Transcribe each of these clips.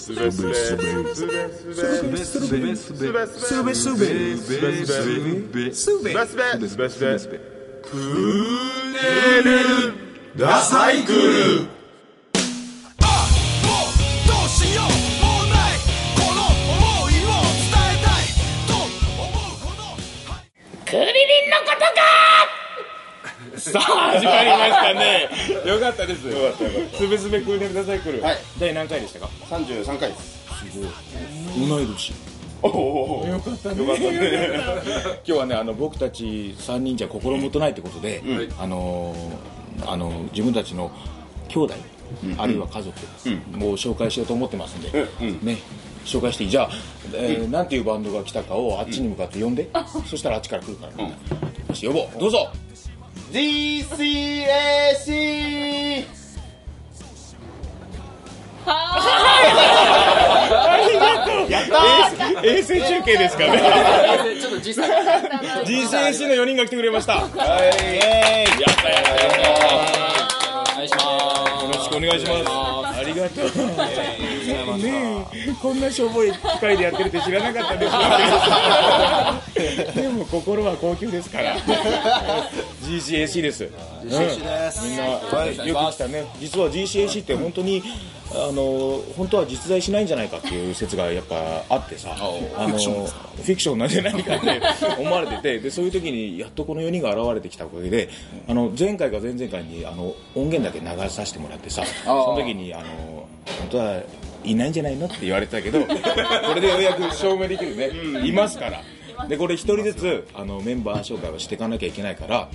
sube, sube, sube, sube, sube, sube, よかったですよ。かったよかった。すべすべクーネルダサイクル、はい。第何回でしたか？三十三回です。同い年。おおよかったね。今日はねあの僕たち3人じゃ心もとないってことで、あのーあの自分たちの兄弟、あるいは家族を紹介しようと思ってますんで、ね紹介していい？じゃあ、えーなんていうバンドが来たかをあっちに向かって呼んで、そしたらあっちから来るから、よし呼ぼう。どうぞ GCAC 衛星中継ですかね。ちょっと実際 GCAC の4人が来てくれました。はい。やったやったお願いします。よろしくお願いします。ありがとう。ねえ、こんなしょぼい機械でやってるって知らなかったです。でも心は高級ですから。GCAC です。GCAC です。みんなよく来たね。実は GCAC って本当に。あの本当は実在しないんじゃないかっていう説がやっぱあってさ。あのフィクションなんじゃないかって思われててでそういう時にやっとこの4人が現れてきたおかげであの前回か前々回にあの音源だけ流させてもらってさその時にあの本当はいないんじゃないのって言われてたけど これでようやく証明できるね、いますから。でこれ一人ずつあのメンバー紹介をしていかなきゃいけないから、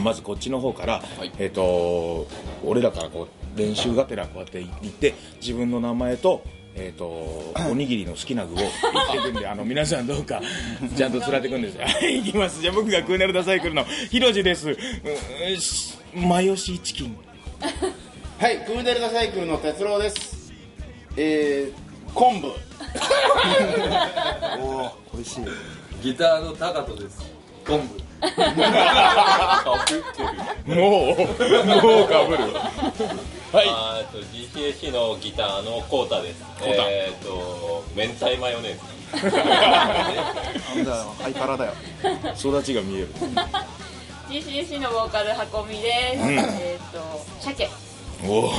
まずこっちの方から、えっ、と俺らからこう練習がてらこうやって行って自分の名前とえー、と おにぎりの好きな具を言っていくんであの皆さんどうか ちゃんと連れていくんです。はい行きます。じゃあ僕がクーネルダサイクルのひろじです。うーしマヨシーチキン。はいクーデルダサイクルの哲郎です。えー、昆布。ギターの高人です。昆布。もうもうかぶるはい。あーえっと GCAC のギターのコータです。コータ。えーっと明太マヨネーズ。育ちが見える。GCC のボーカル運びです、えっ、と鮭おお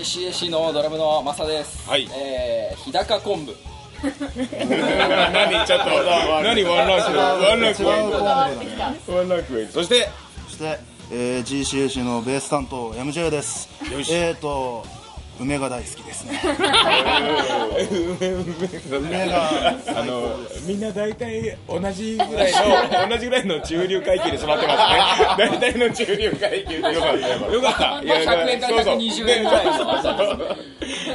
ECAC のドラムのマサです。はい。えー、日高昆布。何ちょっと何ワンランク？ワンランクワンランク上そしてそして、えー、GCAC のベース担当 MJ です。よし。えーと梅が大好きですね。梅が。あのみんな大体同じぐらいの同じぐらいの中流階級で育ってますね。大体の中流階級でよかったよかった。いや100円からそうそう120円ぐらい。の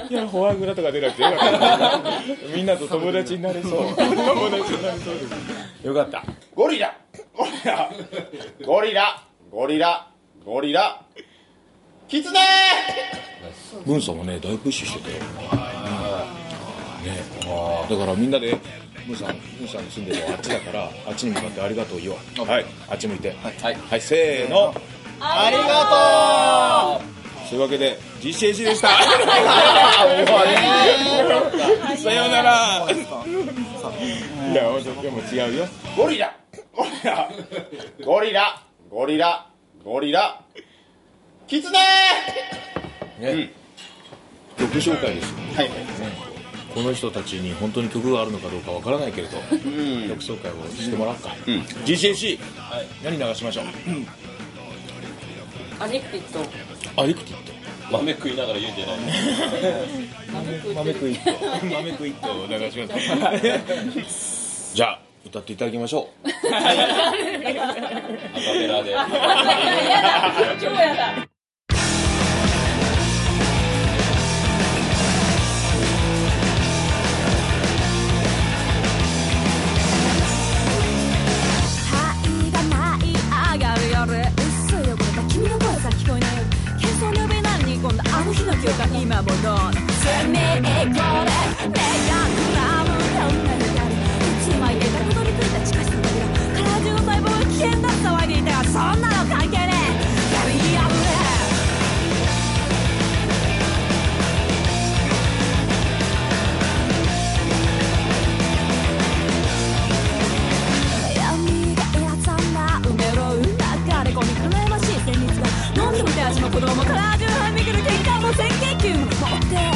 いやフォアグラとか出なくてよかった。みんなと友達になれそう。友達になれそうです。よかった。ゴリラ。ゴリラ。ゴリラゴリラゴリラ。キツネ文さんもね大プッシュしててね。だからみんなで文さん文さんの住んでるのはあっちだからあっちに向かってありがとう言おうはい。あっち向いて。はい、はい、せーの。ありがとう。というわけで GCAC でした。さようなら。い。やでも違うよ。ゴリラ。ゴリラ。ゴリラゴリラゴリラ。キツネね、曲紹介ですよ。はい。この人たちに本当に曲があるのかどうかわからないけれど、曲紹介をしてもらおうか、GCAC、何流しましょう？アディクティッド。アディクティッド。豆食いながら言うんじゃない。豆クイット豆クイットを流しますじゃあ歌っていただきましょう。アカペラで。やだ超やだ。灰が舞い上がる夜薄い汚れた君の声さ聞こえない。夜喧騒の上なのに今度あの日の記憶が今もの罪これ目そんなの関係ねえ。が埋めろれ込みましいんでの子供から順番めぐる喧嘩も千研究持って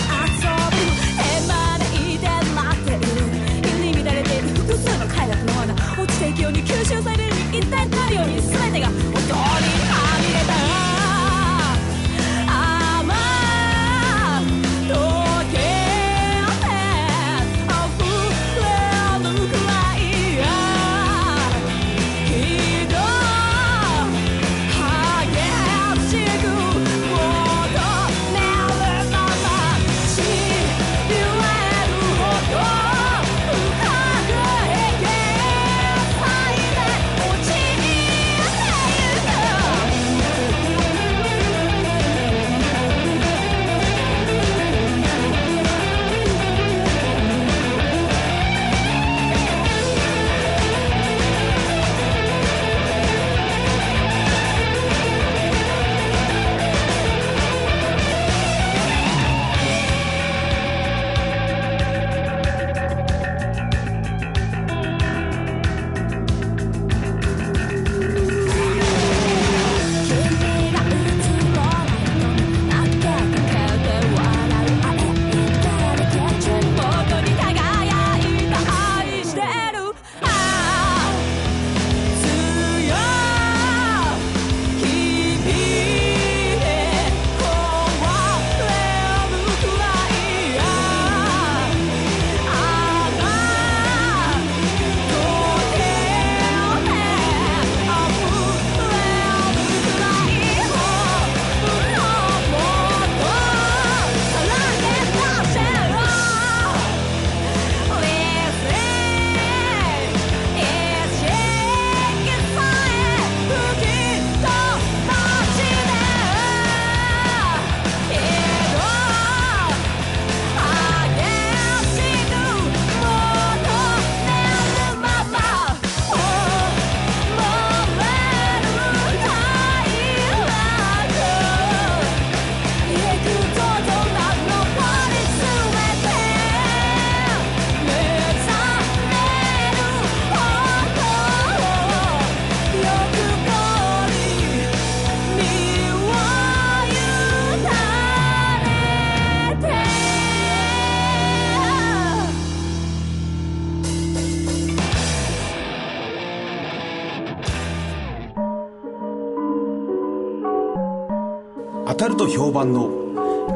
当たると評判の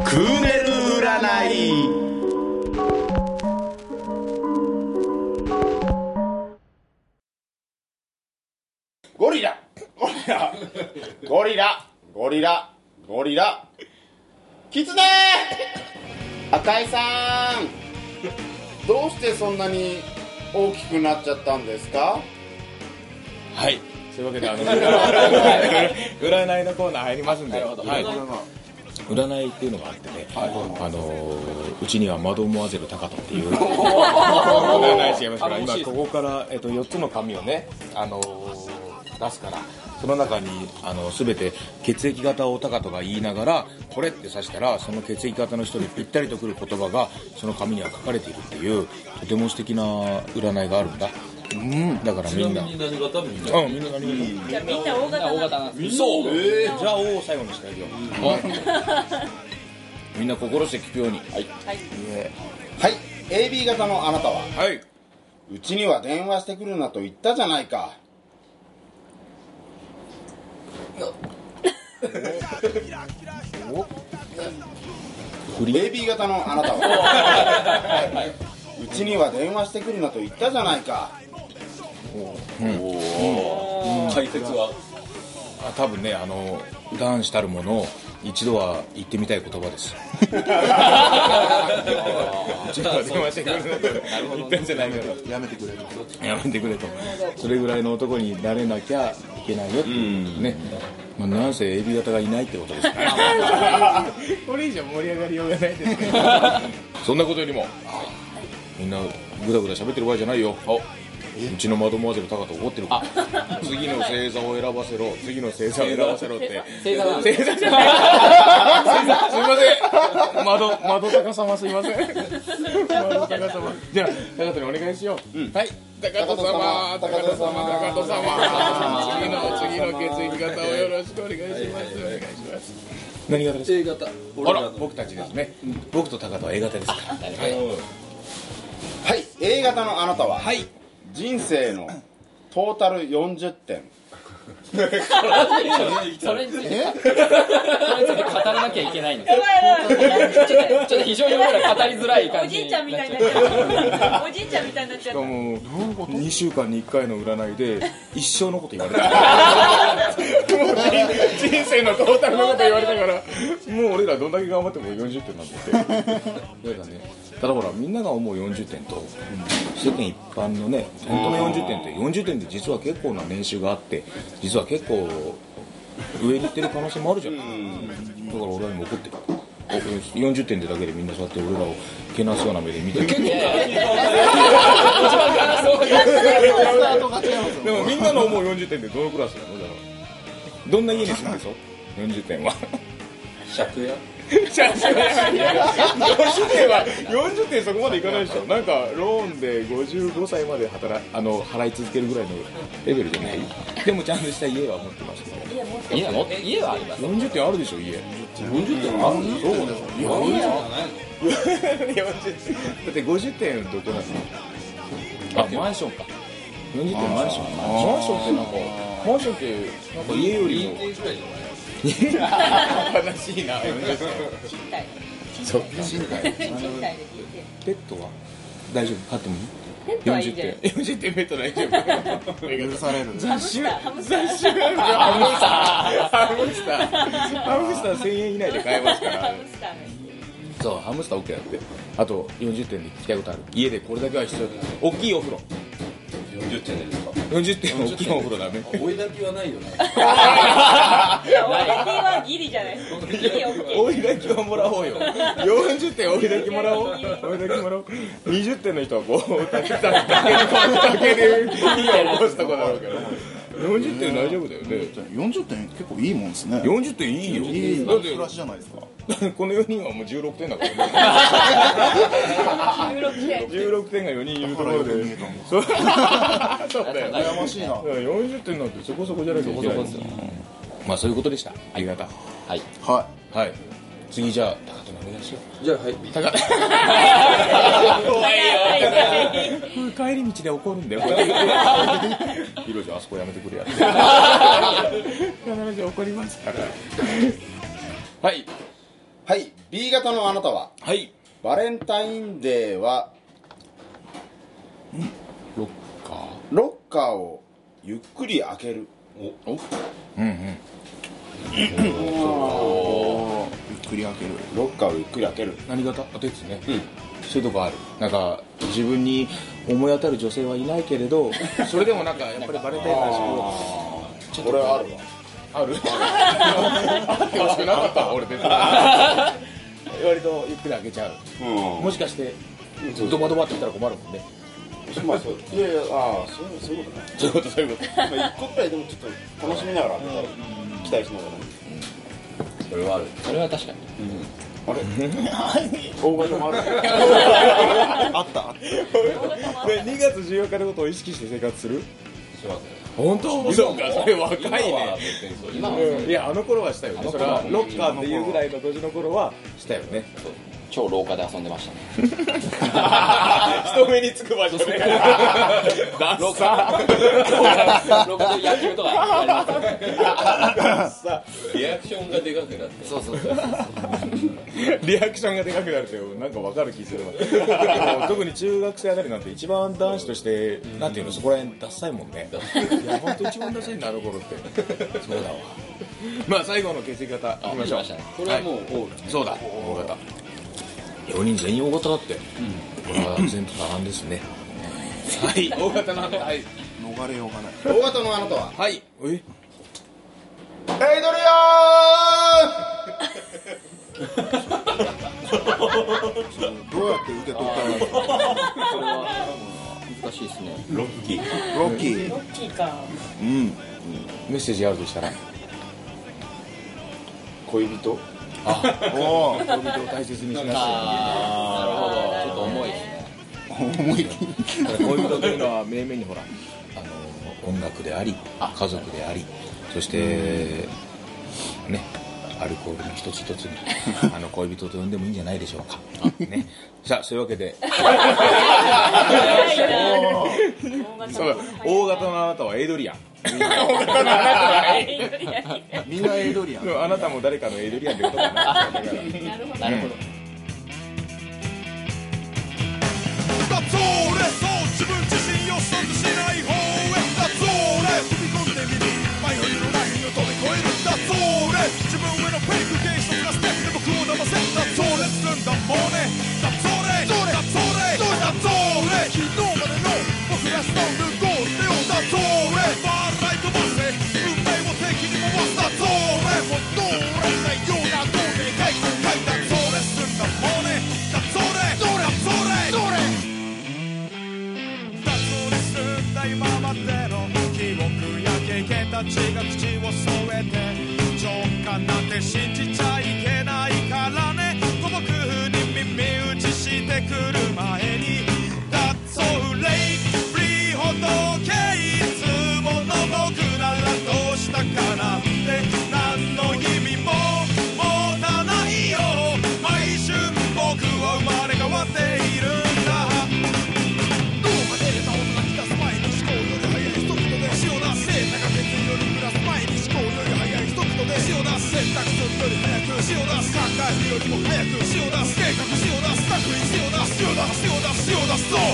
クーネル占い。ゴリラ。ゴリラ。ゴリラ。ゴリラ。ゴリラ。キツネ。赤井さん。どうしてそんなに大きくなっちゃったんですか？はい。そういうわけであの 占いのコーナー入りますんで、はい、占いっていうのがあってね、あのうちには窓モアゼル高人っていう 占い師がいますから今ここから、えっと、4つの紙をね、あの出すからその中にあの全て血液型を高人が言いながらこれって指したらその血液型の人にぴったりとくる言葉がその紙には書かれているっていうとても素敵な占いがあるんだうん。だからみんな。ちなみに何型みんな？うんみんな何型？じゃあみんな大型な型なんですそう、じゃあ「お」を最後にしてあげよう。みんな心して聞くように。はい。はい。AB 型のあなたは？はい。うちには電話してくるなと言ったじゃないか。振り AB 型のあなたは？うちには電話してくるなと言ったじゃないか解説は？あ多分ねあの男子たるもの一度は言ってみたい言葉です。う ちには電話してくる？なと言ったんじゃないかとやめてくれる？やめてくれと。それぐらいの男になれなきゃいけないよっていう。ね、まあ、なんせ AB 型がいないってことですから。これ以上盛り上がりようがないですけど。そんなことよりもみんなぐだぐだ喋ってる場合じゃないようちのマドモアゼル高と怒ってるから。次の星座を選ばせろ。次の星座を選ばせろって。星座星座じゃない。すいません。窓窓高様すいません。窓高様。じゃあ高人にお願いしよう、はい。高戸様。高戸様。高戸様。次の次の血液型をよろしくお願いします。お願いします何型です A 型。あ俺ら僕たちですね。僕と高戸は A 型ですか。らはい。はい。A 型のあなたは？はい人生のトータル40点。それについてそれについて語らなきゃいけないんですよちょっとちょっと非常に俺ら語りづらいお感じじいちゃんみたいになっちゃった。おじいちゃんみたいになっちゃっしかも2週間に1回の占いで一生のこと言われたもう人人生のトータルのこと言われたからもう俺らどんだけ頑張っても40点なんだって。嫌だね。ただほらみんなが思う40点と世間一般のね本当の40点って40点って実は結構な年収があって実は結構上に行ってる可能性もあるじゃん。だから俺らにも怒ってる。お40点でだけでみんなそうやって俺らをけなすような目で見てる。でもみんなの思う40点ってどのクラスなのだからどんな家に住んでそう40点は借家40点は40点そこまでいかないでしょ。なんかローンで55歳まで働あの払い続けるぐらいのレベルじゃない？でもちゃんとした家は持ってます。けど家は持って家はあります。40点あるでしょ家。40点。あるそうですいや40点。だって50点どこなのあマンションか。40点マンション。マンションってなんかマンションってなんか家よりも。ぐらいじ悲しいな。40点たそうか。賃貸で聞いペットは大丈夫？飼ってもいい？ペットはいいんじゃない？40点40点ペット大丈夫。許されるてハムスター。ハムスター。ハムスター。ハムスター。ハムスター1000円以内で買えますから。ハムスターねそうハムスター OK だって。あと40点で聞きたいことある。家でこれだけは必要大きいお風呂40点でですか？40点。大きいお風呂ダメ追い焚きはないよね。いや俺的はギリじゃない？ギリオッケー。追い焚きをもらおうよ。40点追い焚きもらおう。追い焚きもらおう20点の人はこう竹竹に竹で火を起こすとこだろうけど40点大丈夫だよね。40点結構いいもんですね。40点いいよ。いいだって暮らしじゃないですか。この4人はもう16点だからね。16点。16点が4人いるところで。そう。だよ羨ましいな。40点なんてそこそこじゃないといけない。まあそういうことでした。ありがたはい。ははい。次じゃあ高田のお願いしよう。じゃあはい。高田怖い。よ帰り道で怒るんだよ。ヒロシあそこやめてくれや。って必ず怒りますから。はい。はい。B 型のあなたは？はい。バレンタインデーは？ロッカー？ロッカーをゆっくり開ける。うんうん。いゆっくり開ける。ロッカーをゆっくり開ける。何型？あですね、そういうとこある。なんか自分に思い当たる女性はいないけれど それでもなんかやっぱりバレンタインだしこうちょっとこれはあるわ。ある？あってほしくなかった？わ俺別に。割とゆっくり開けちゃう。うん。もしかしてドバドバってきたら困るもんね。まあそう。いやいやああそういうそういうことね。そういうことそういうこと。まあ一個くらいでもちょっと楽しみながら開けたら期待しながらねそれはある。それは確かに。あれ？大型もある。あった？あったで2月14日のことを意識して生活する？します本当？そうか。それ若い今はね別にそう今はうん。いやあの頃はしたよね。それはロッカーっていうぐらいの年の頃はしたよね超廊下で遊んでましたね。人目につく場所 で廊下で野球とかやりますよねリアクションがでかくなってそうそうそうリアクションがでかくなるってなんかわかる気するわ特に中学生あたりなんて一番男子としてなんていうのそこら辺ダッサいもんねいや本当一番ダサいんだあの頃ってそうだわまあ最後の血液型いきましょうこれはもうオールそうだ大型4人全員大型だって、これは前途多難ですね。はい。大型のはい。逃れようがない。大型のあなたは？はい。えエイドリどうやって受け取ったらいいですか難しいですねロッキー。ロッキーか。うん。メッセージあるとしたら？アン恋人？おお恋人を大切にしなさい。ああなるほど。ちょっと重い。ですね思い恋人というのは明明にほらあの音楽であり家族でありそしてねアルコールの一つ一つにあの恋人と呼んでもいいんじゃないでしょうか、ね、さあそういうわけで。そう。大型のあなたはエイドリアンみんなエイドリアン。あなたも誰かのエイドリアン。ってことかなだからなるほどだそれそう自分自身予測しない方へだそれ踏み込んでみる迷いのラインを飛び越えるだそれ自分へのフェイク現象がステップで僕を騙せだそれ積んだもねだそれだそれだそれ昨日までの僕らスタンド命が口を添えて浄化なんて信じよりも早く潮出す計画潮出す作品潮出す潮出す潮出す潮出すそう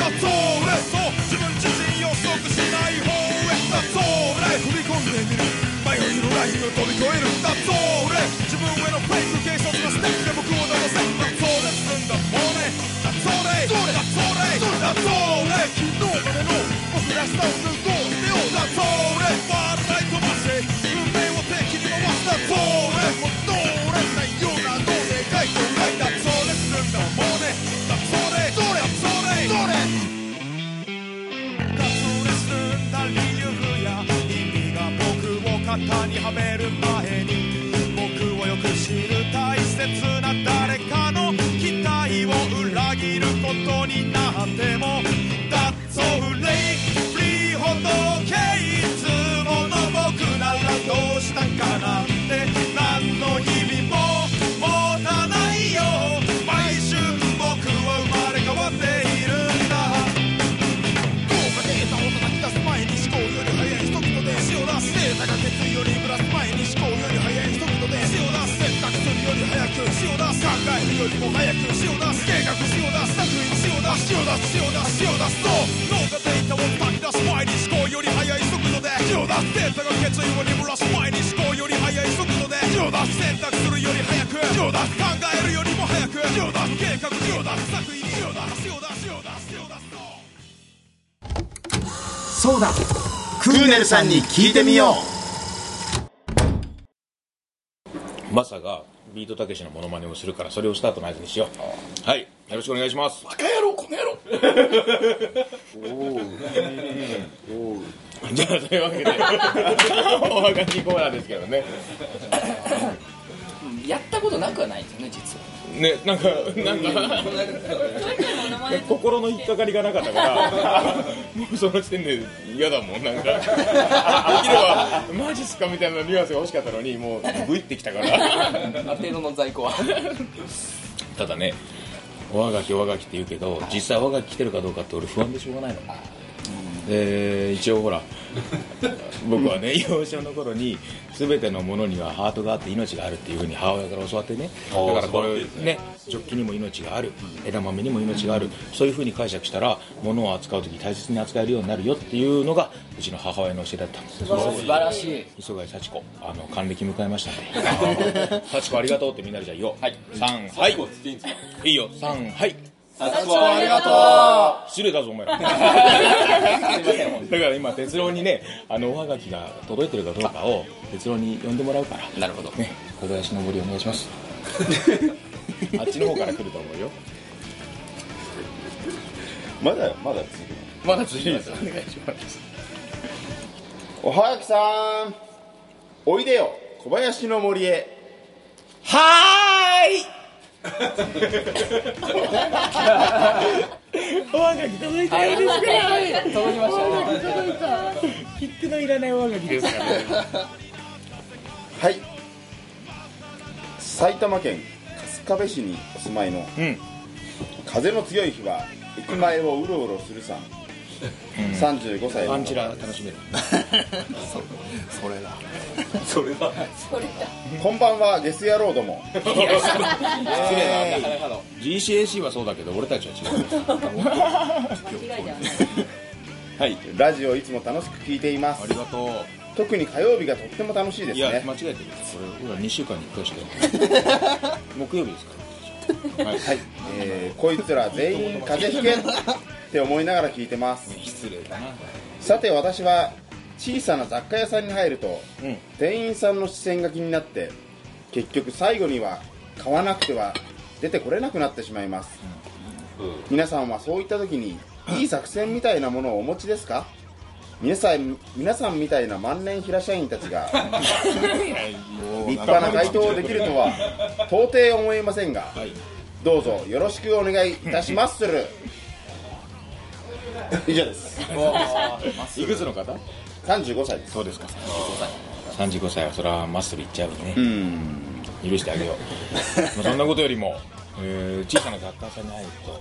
だそれそう自ーネルさんに聞いてみよマサがビートたけしのモノマネをするからそれをスタートの合図にしよう。はい。よろしくお願いします。バカ野郎この野郎。じゃあというわけでおはがきコーナーですけどね。やったことなくはないんですよね実は。ねなんかなんか心の引っかかりがなかったからもう その時点で嫌だもんなんか。できればマジっすかみたいなニュアンスが欲しかったのにもうグイってきたから。ある程度の在庫は。ただねおはがきおはがきって言うけど実際おはがき来てるかどうかって俺不安でしょうがないので一応ほら 僕はね 幼少の頃に全てのものにはハートがあって命があるっていうふうに母親から教わってね。だからこれね。ジョッキにも命がある。枝豆にも命がある。そういうふうに解釈したら物を扱う時大切に扱えるようになるよっていうのがうちの母親の教えだったんです。素晴らしい。磯貝幸子あの還暦迎えましたんで。幸子ありがとうってみんなでじゃあ言おう。はい。3はい。いいよ。3はい幸子ありがと失礼だぞお前。ら だから今哲郎にねあのおはがきが届いてるかどうかを哲郎に呼んでもらうから。なるほど。ね。小林の森お願いします。あっちの方から来ると思うよ。まだまだ続くまだ続きますお願いします。おはやきさんおいでよ。小林の森へ。はーいおはがき届いたようですね届きましたねのいらないおはがきですかはい。埼玉県春日部市にお住まいのうん。風の強い日は駅前をうろうろするさん、35歳の。パンチラ楽しめる。それだ。それはこんばんはゲス野郎ども。失礼ななかなかの。GCAC はそうだけど俺たちは違う。間違いじゃんはい。ラジオいつも楽しく聞いています。ありがとう。特に火曜日がとっても楽しいですいやね間違えてるこれ俺ら2週間に1回しか木曜日ですから。はい、はい、えーこいつら全員風邪ひけって思いながら聞いてます。失礼だな。さて私は小さな雑貨屋さんに入ると、うん。店員さんの視線が気になって結局最後には買わなくては出てこれなくなってしまいます、皆さんはそういった時にいい作戦みたいなものをお持ちですか？皆さん皆さんみたいな万年平社員たちが 立派な回答をできるとは到底思えませんが、はい。どうぞよろしくお願いいたしまする 以上です。いくつの方？35歳です。そうですか。35歳。はそれはマッスルいっちゃうね。うん。許してあげよう。ま あそんなことよりも、えー小さな雑貨屋さんに入ると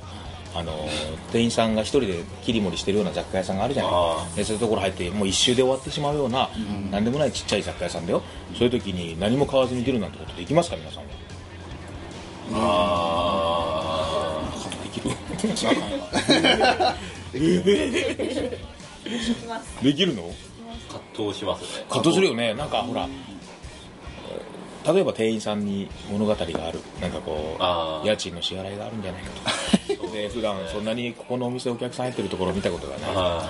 あのー店員さんが一人で切り盛りしてるような雑貨屋さんがあるじゃない。でそういうところ入ってもう一周で終わってしまうような、なんでもないちっちゃい雑貨屋さんだよ。そういう時に何も買わずに出るなんてことできますか皆さんは？できる？できるの？葛藤しますね。葛藤するよね。なんかほら例えば店員さんに物語がある。なんかこう家賃の支払いがあるんじゃないかと。かで普段そんなにここのお店お客さん入ってるところを見たことがない。は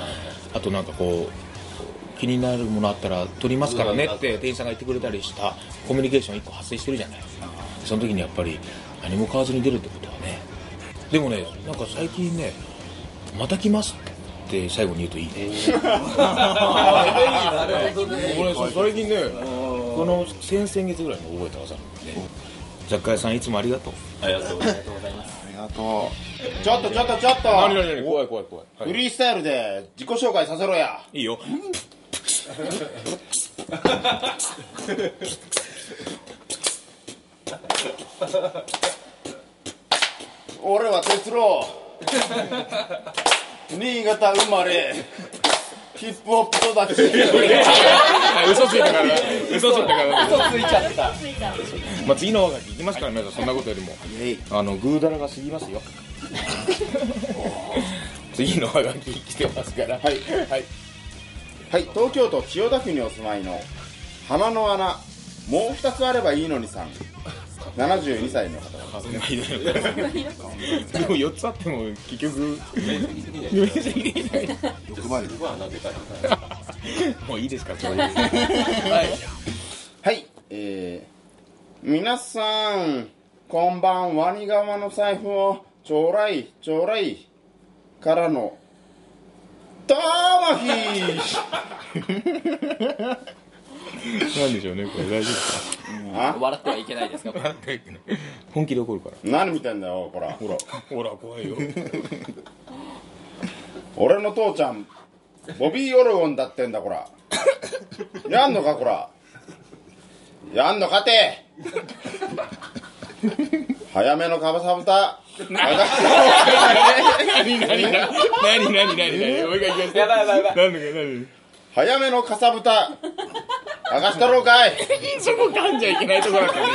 あとなんかこう気になるものあったら取りますからねって店員さんが言ってくれたりしたコミュニケーション1個発生してるじゃない。その時にやっぱり何も買わずに出るってことはね。でもねなんか最近ね「また来ます」って最後に言うといい。ね俺最近ねこの先々月ぐらいに覚えた技なんで雑貨屋さんいつもありがとう。ありがとう。ございます。ありがとちょっとちょっとちょっと。何何何怖い怖い怖い。フリースタイルで自己紹介させろや。いいよ。俺は哲郎 新潟生まれヒップホップ育ち。嘘ついたから嘘ついたから嘘ついちゃった。まあ次の輪がきいきますから皆さんそんなことよりも。あのグーダラが過ぎますよ。次の輪がき来てますから。はい。はい。はい。東京都千代田区にお住まいの鼻の穴もう2つあればいいのにさん。72歳の方でも4つあっても結局。欲張りもういいですか？それではい。はいえー、皆さんこんばんワニ側の財布をちょうだいちょうだいからのたまひなんでしょうねこれ。大丈夫ですか？あ笑ってはいけないですか？本気で怒るから。何見てんだよこら。ほら。ほら怖いよ。俺の父ちゃんボビー・オルゴンだってんだこら。やんのかこら。やんのかて。早めのかばさぶた。何何何何何何何おいがいきますやばいやばいやばい何だか何早めのかさぶた。明かしたろうかい。そこ噛んじゃいけないところだったね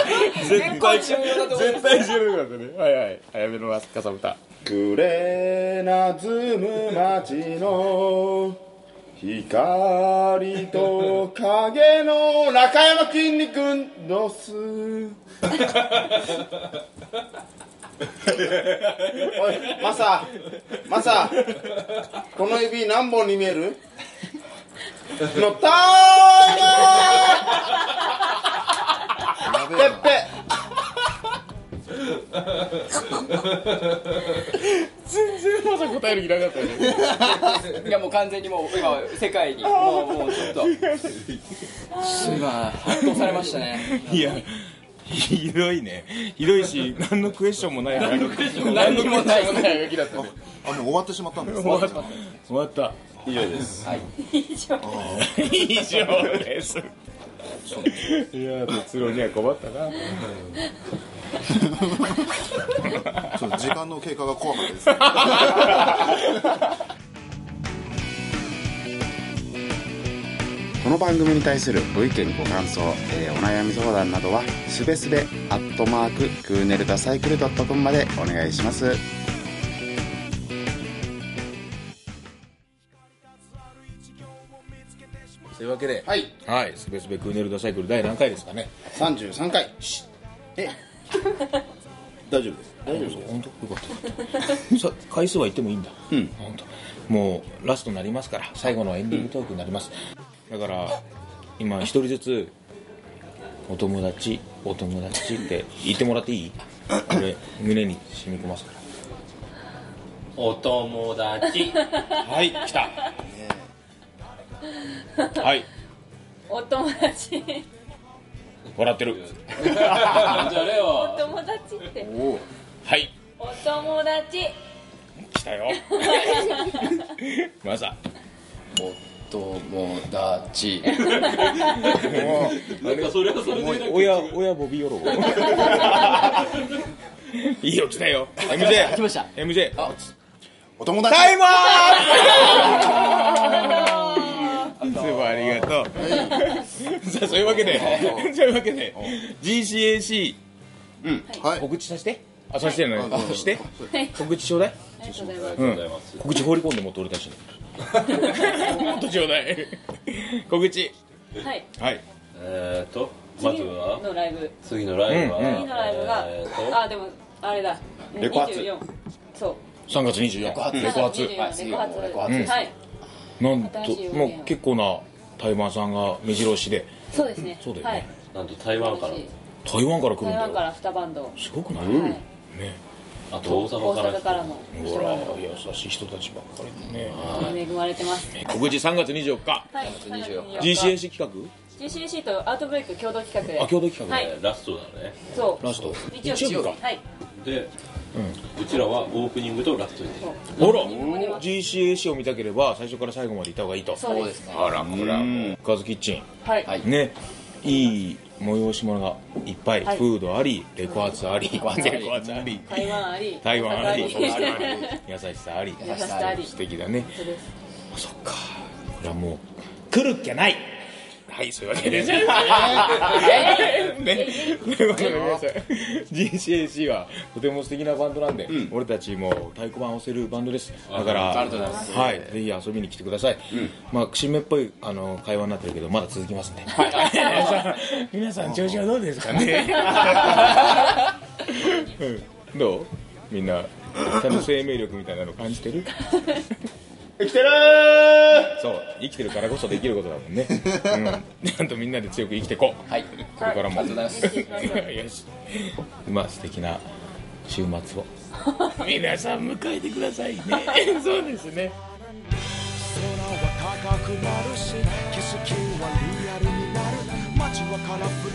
絶対重要なとこ絶対重要だったねはいはい。早めのかさぶた。くれなずむ街の光と影の中山きんに君のすおいマサマサこの指何本に見える？のたー。まてっぺ全然まだ答答える気なかったね。いやもう完全にもう今世界にもうもうちょっと。今圧倒されましたね。いやひどいね。ひどいし何のクエスチョンもない何のクエスチョンもない何のクエスチョンもない動きだったね。あもう終わってしまったんです終わった。終わった以上です。以上以上です。いや哲郎には困ったな。ちょっと時間の経過が怖かったです。ねこの番組に対するご意見ご感想、えーお悩み相談などはすべすべアットマーククーネルダサイクルドットコムまでお願いしますけで。はい。はい。すべすべクーネルダサイクル第何回ですかね。33回。え。大丈夫です。大丈夫です。本当よかったさ回数は言ってもいいんだ。うん。本当もうラストになりますから。最後のエンディングトークになります。だから今一人ずつお友達お友達って言ってもらっていい？これ胸に染み込ますかお友達。らはい来たはい。お友達。笑ってる。じゃあレおオ友達って。はい。お友達。来たよ。まさ。お友達なんかそれはそれでな。んか親親ボビーヨロいいよ来たよ。MJ 来ました。MJ お友達。タイムアップいつもありがとう さあそういうわけで。そういうわけで。GCAC はい。告知させて。あさせてねあして。告知ちょうだい。ありがとうございます。ありがとうございます。告知放り込んでもっと俺たちに。もっとちょうだい。告知。はい。えはい。ーとまず次は？のライブ。次のライブは、うんうん。次のライブがえーと？あでもあれだ。レコ発。24そう。3月24レコ発。3月24はいレコ発。レコ発です。はい。なんと新しいもう結構な台湾さんが目白押しでそうですね。そうだよね。はい。なんと台湾から。台湾から来るんだよ。台湾から2バンドすごくない、はい。ね。あと大大阪から阪からも。ほら優しい人たちばっかりでね。恵まれてます。告知3月24日。はい。24 GCAC 企 GCC とアウトブレイク共同企画で。画あ共同企画、はい。えーラストだね。そう。ラスト。日曜日曜日か。はい。で、うちらはオープニングとラストにほら。GCAC を見たければ最初から最後まで行った方がいいと。そうですね。あらこらもうカズキッチン。はい。はい。ね。いい催し物がいっぱい、はい。フードありレコ発あり。レコ発あり。発あり。台湾あり。台湾あり。優しさあり。優しさあり。素敵だね。そうです。そっか。これはもう来るっきゃないはいそういうわけで。すねというわけで皆さん GCAC はとても素敵なバンドなんで、俺たちも太鼓判を押せるバンドですだからはいぜひ遊びに来てください、まあ節目っぽいあの会話になってるけどまだ続きますんで、皆さん皆さん調子はどうですかね、うん、どうみんなちゃんと生命力みたいなの感じてる生きてるそう生きてるからこそできることだもんね、うん、ちゃんとみんなで強く生きていこう。はい。これからも。ありがとうござい。ますよし。まあ素敵な週末を。皆さん迎えてくださいね。そうですね。空は高くなるし景色はリアルになる。街はカラフ